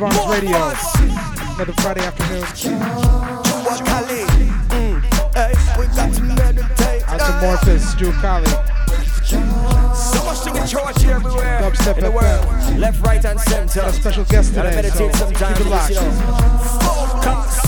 Rhymes Radio. Another Friday afternoon. Out mm. to Morpheus, Drew Kali. So much to be charged everywhere Dubstep in the world. Left, right, and center. Got a special guest today. Gotta meditate so sometimes. Keep it locked.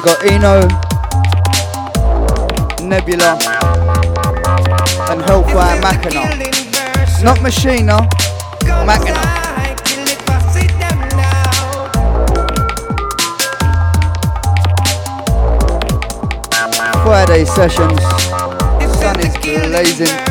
You got Eno, Nebula, and Hellfire Machina. Not Machina, Machina. Friday sessions. Sun is blazing.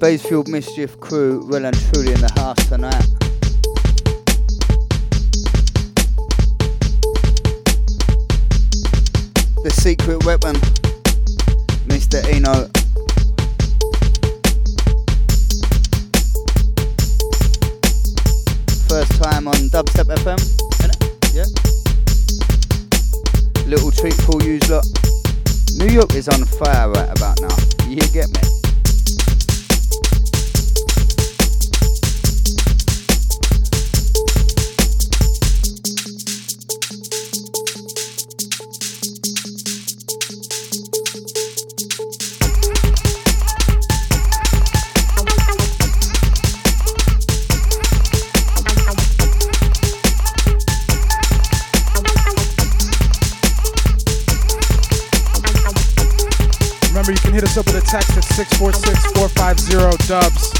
Basefield Mischief crew well and truly in the house tonight. The secret weapon, Mr. Eno. First time on Dubstep FM. Treat you lot. New York is on fire right about now. You get me? 646 450 dubs.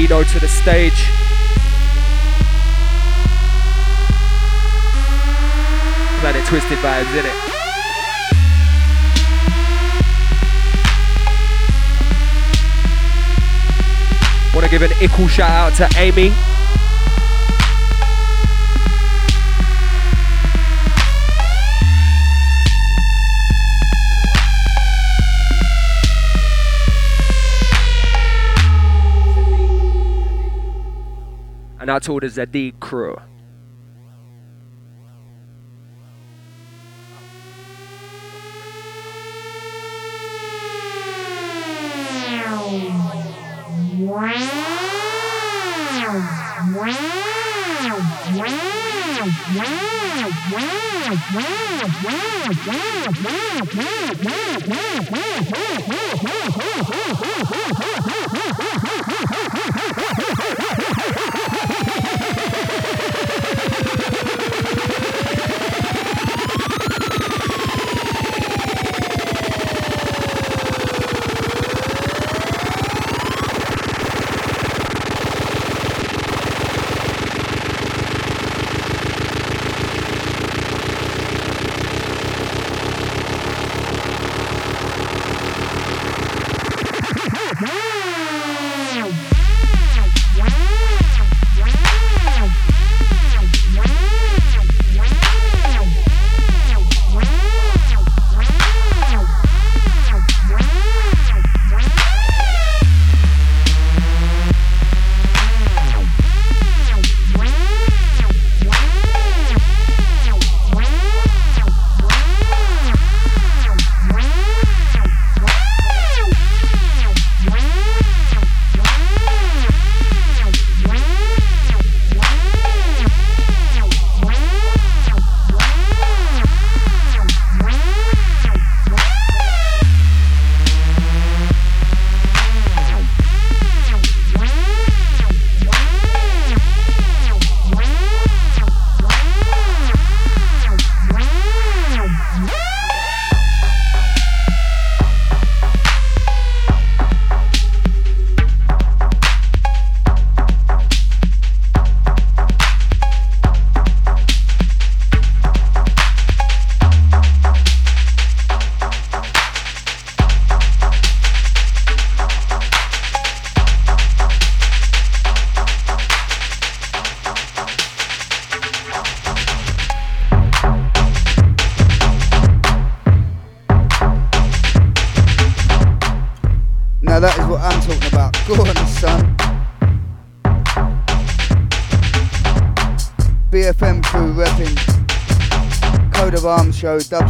Edo to the stage. Planet Twisted vibes, in it. Want to give an equal shout out to Amy and I told the Zadig crew. go. Dub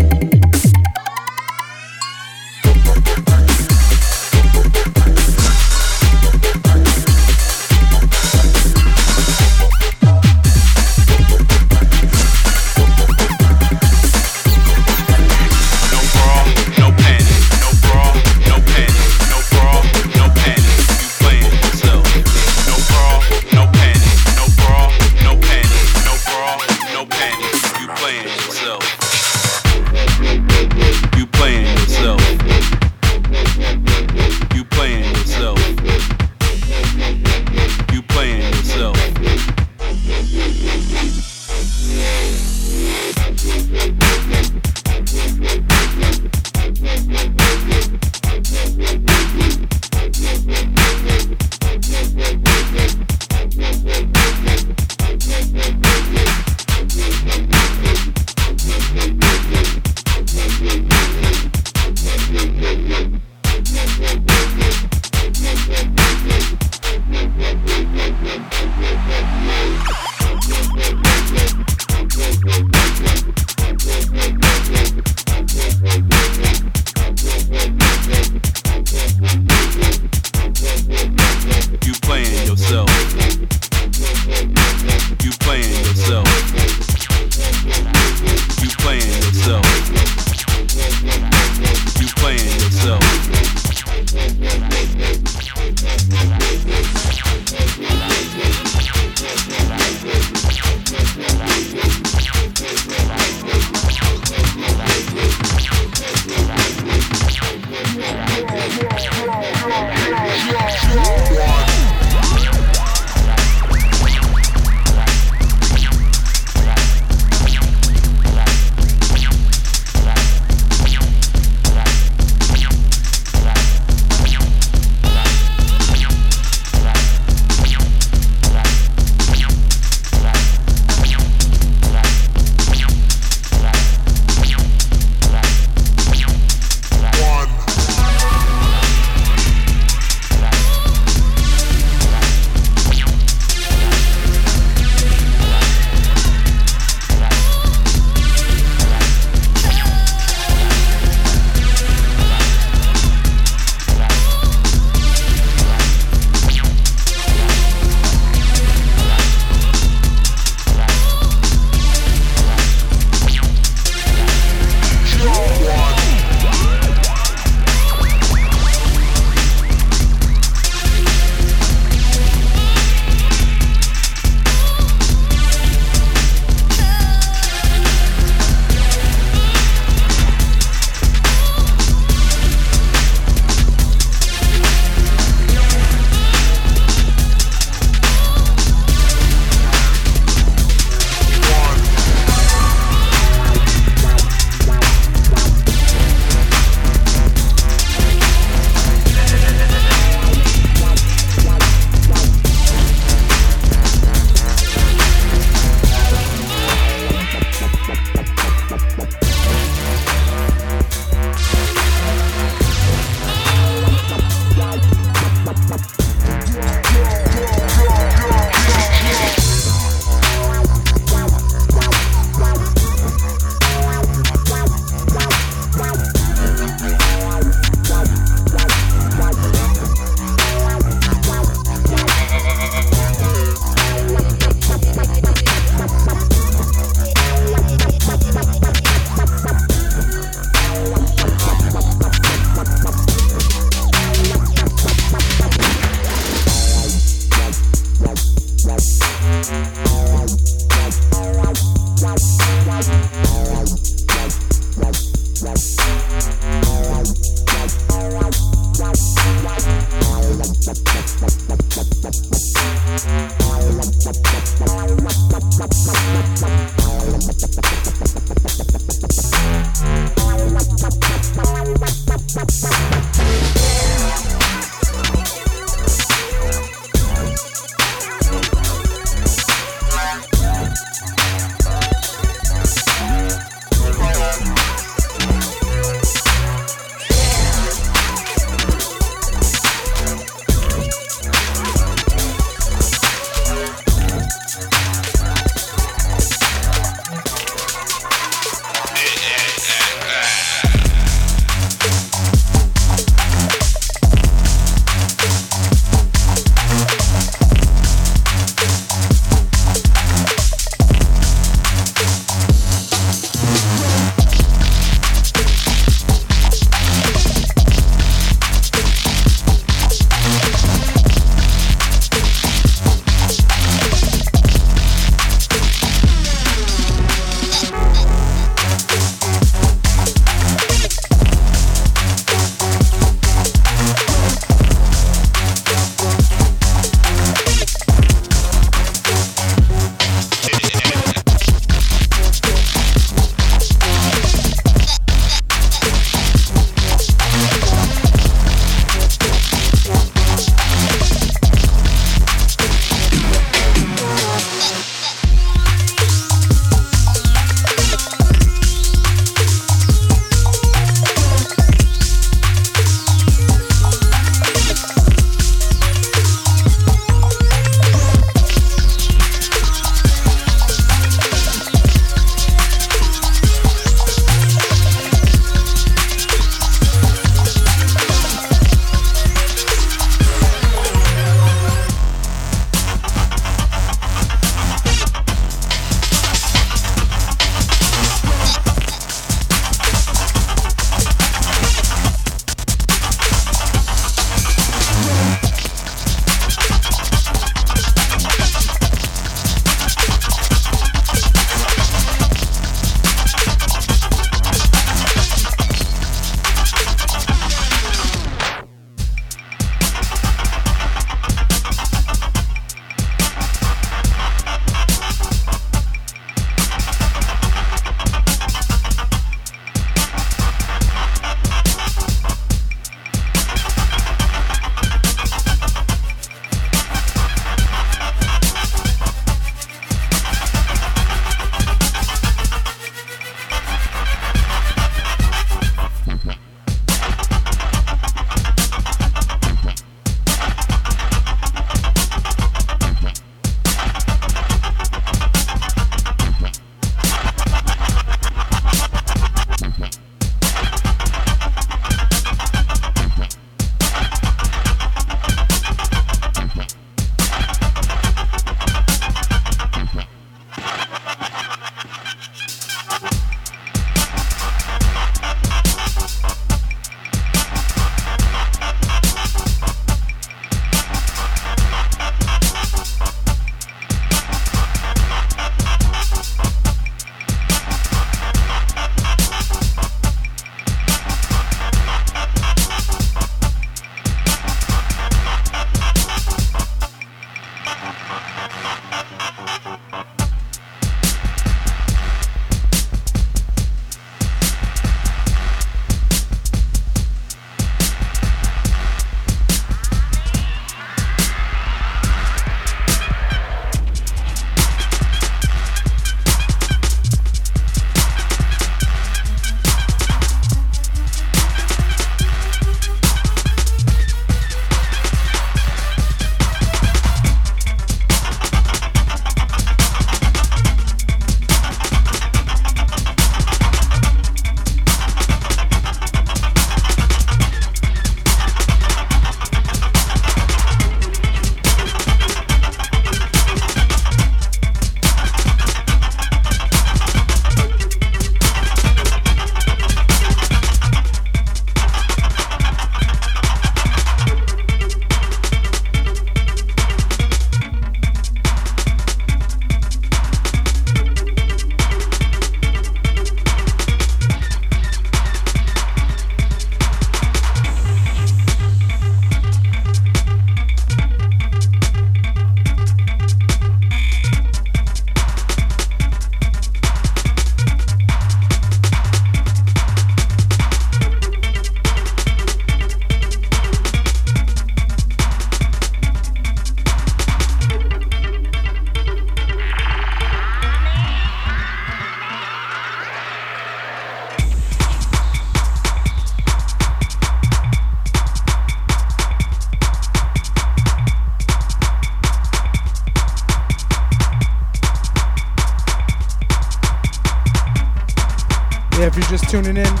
tuning in,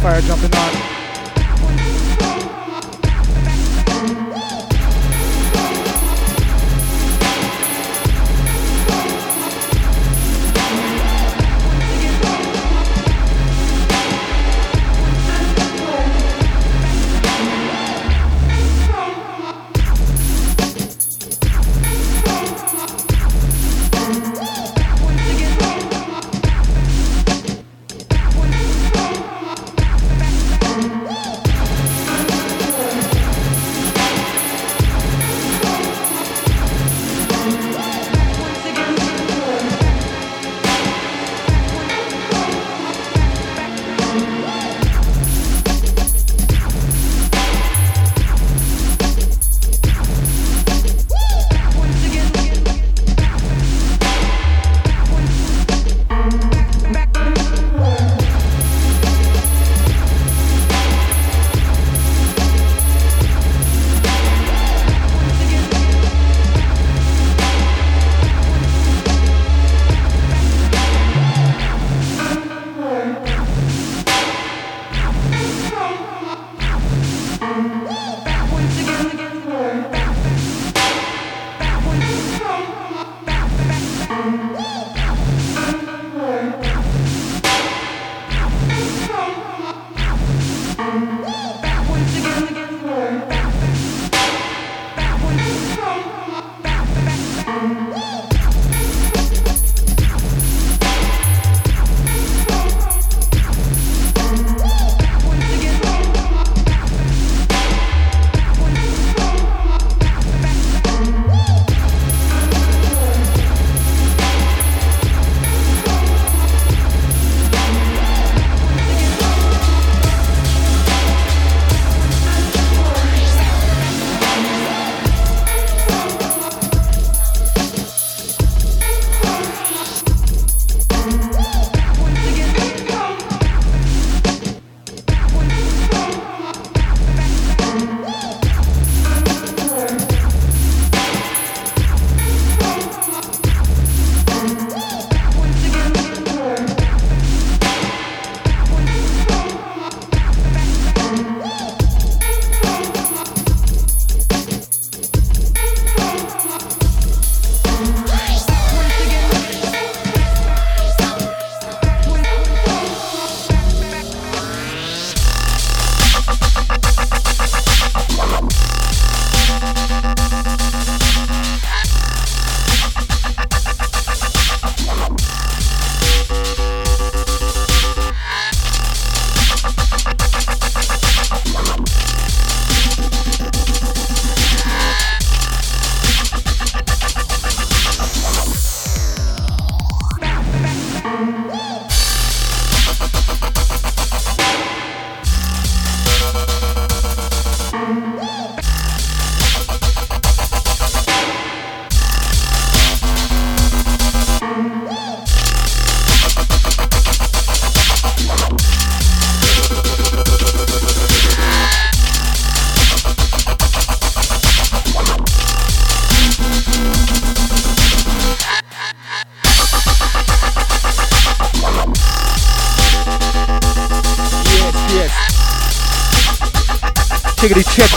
Hellfire jumping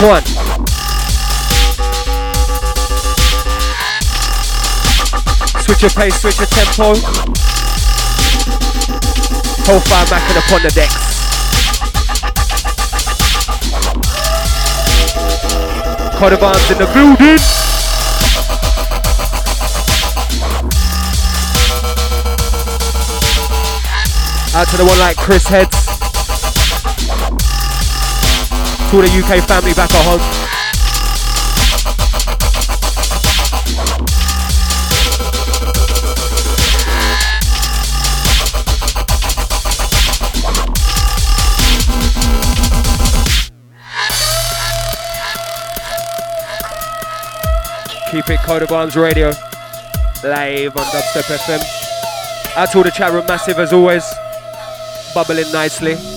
one. Switch your pace, switch your tempo. Whole fire macking upon the decks. Codavans in the building. Out to the one like Chris Heads. To all the UK family back at home. Keep it Code of Arms Radio. Live on Dubstep FM. Out to all the chat room, massive as always. Bubbling nicely.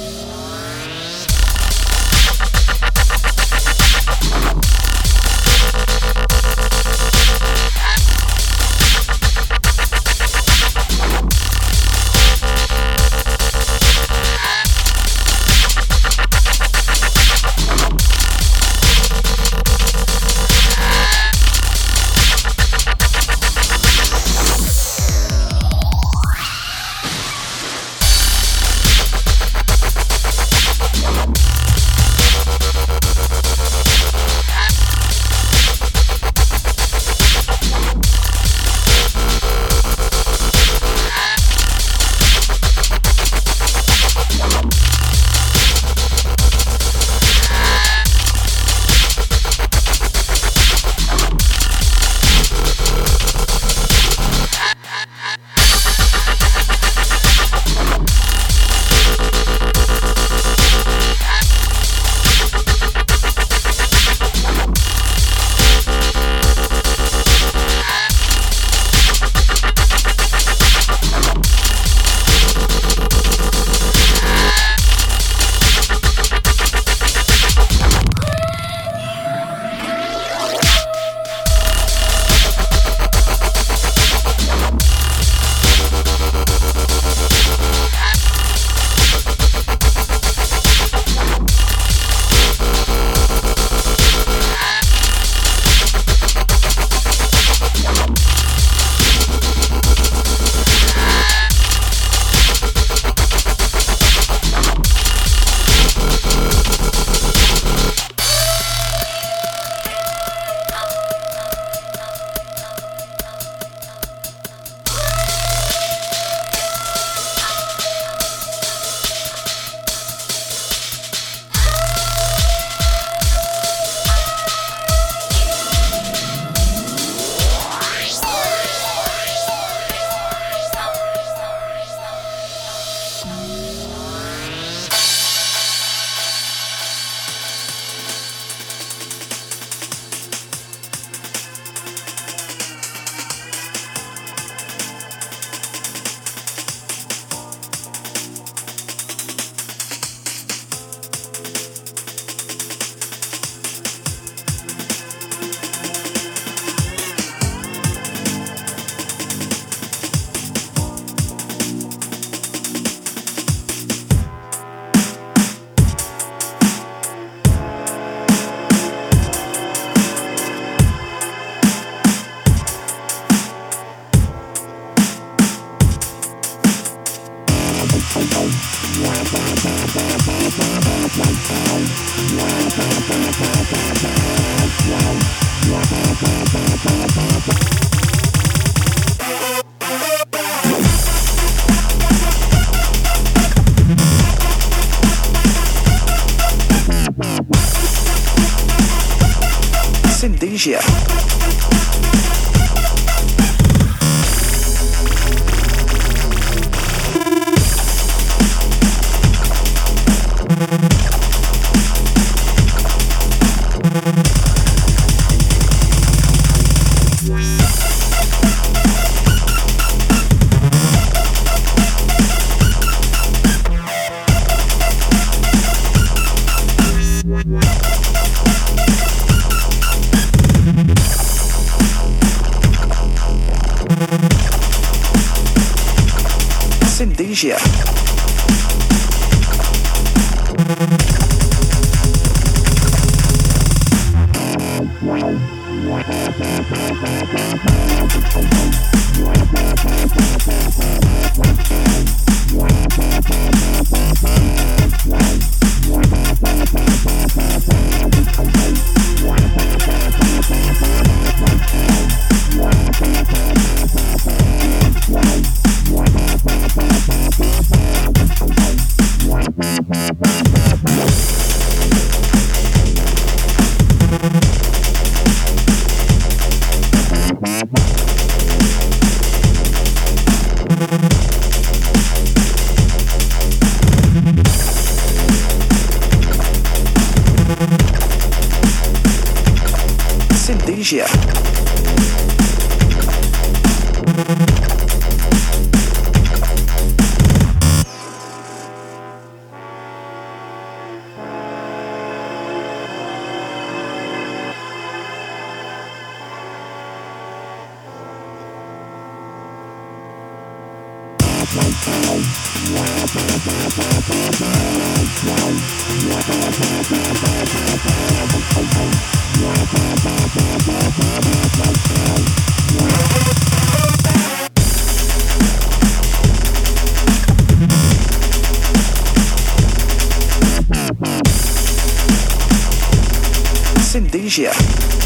Yeah.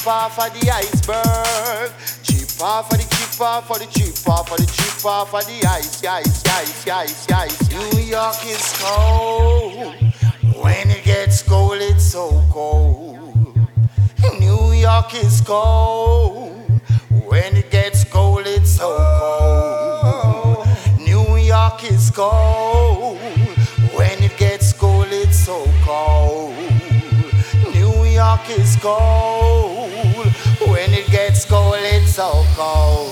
For off of the iceberg. Cheap off of the cheap off of the cheap off of the cheap off of the ice, ice, ice, ice, ice. New York is cold. When it gets cold, it's so cold. New York is cold. When it gets cold, it's so cold. New York is cold. When it gets cold, it's so cold. New York is cold it's so cold.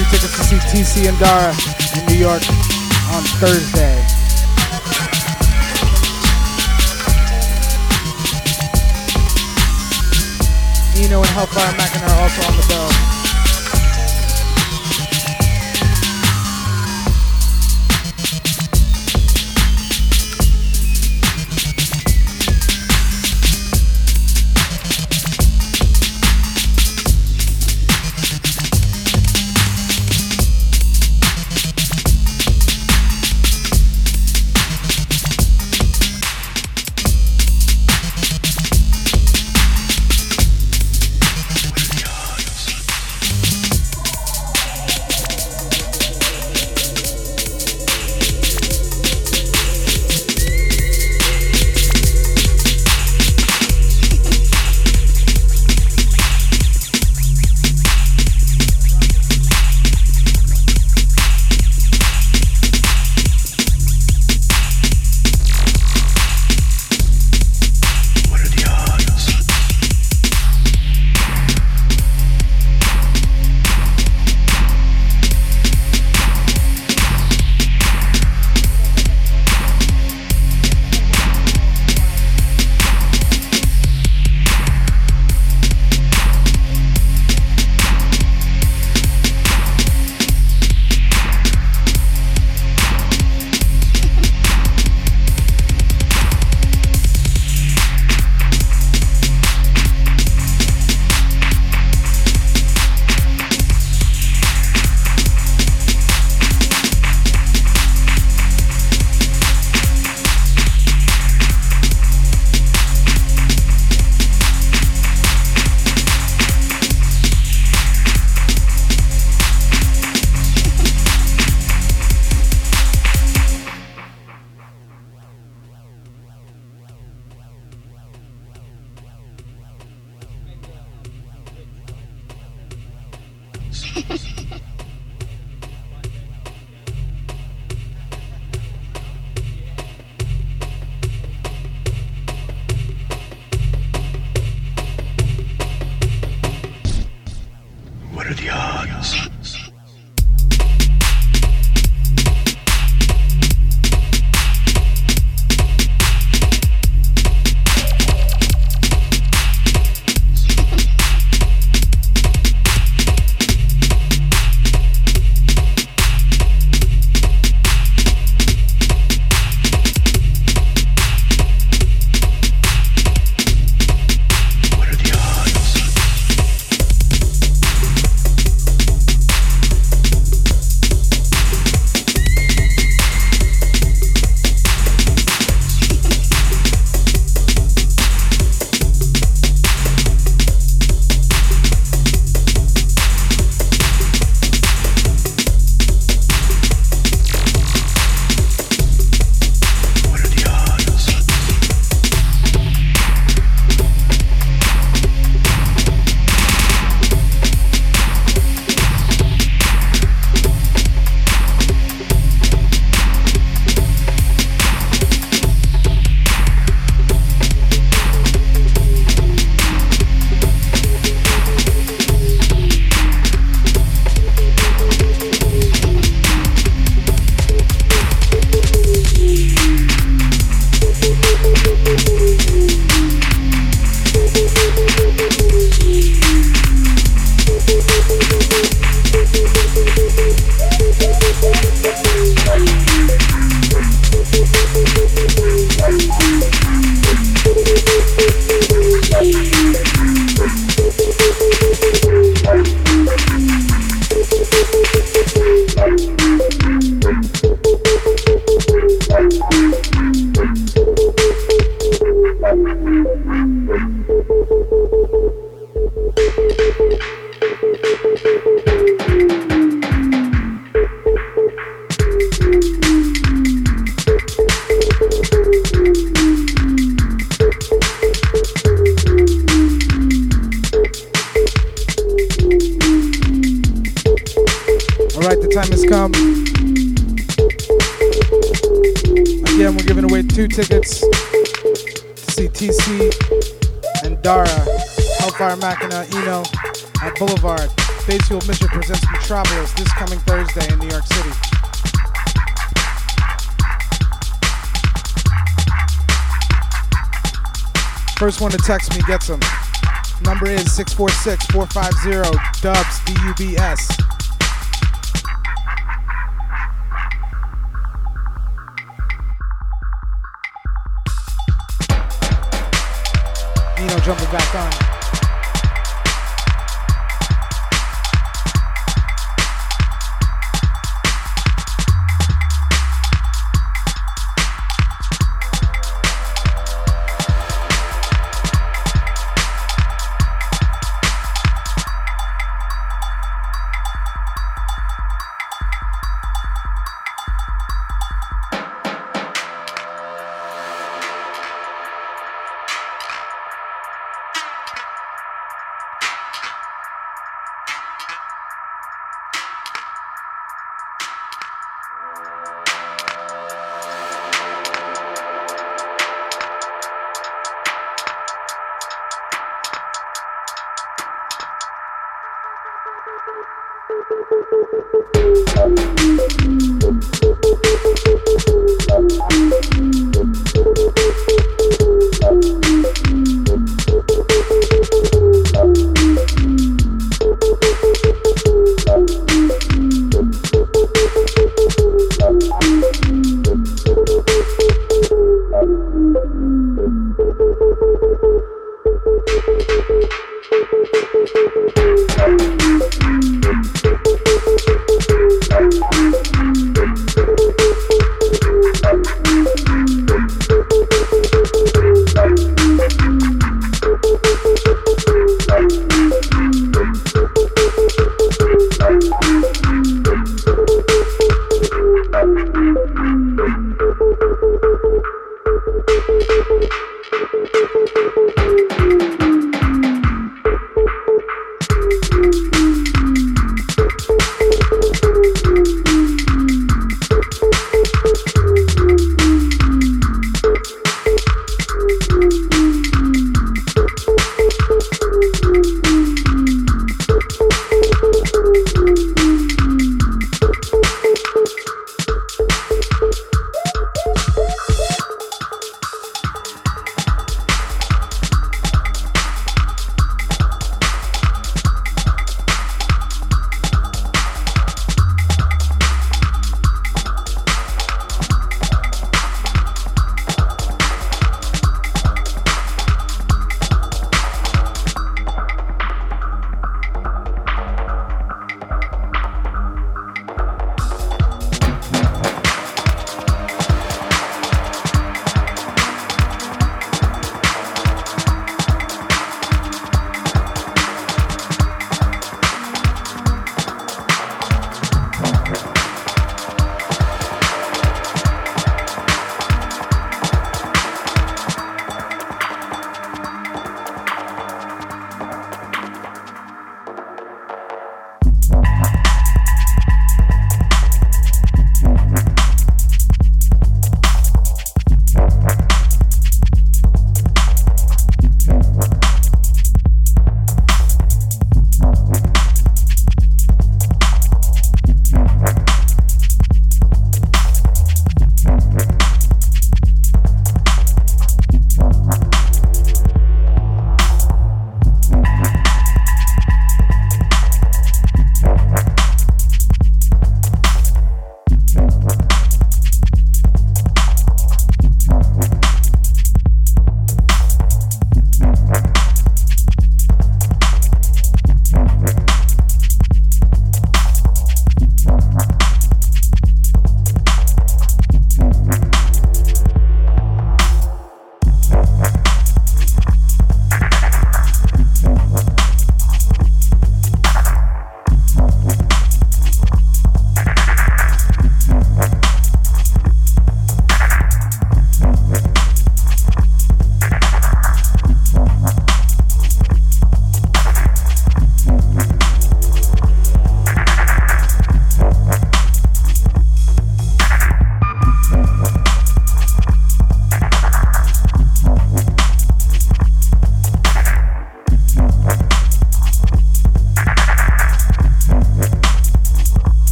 Two tickets to see TC and Dara in New York on Thursday. Eno and Hellfire Mackin are also on the bill. First one to text me gets them. Number is 646 450 dubs D-U-B-S. Eno jumping back on.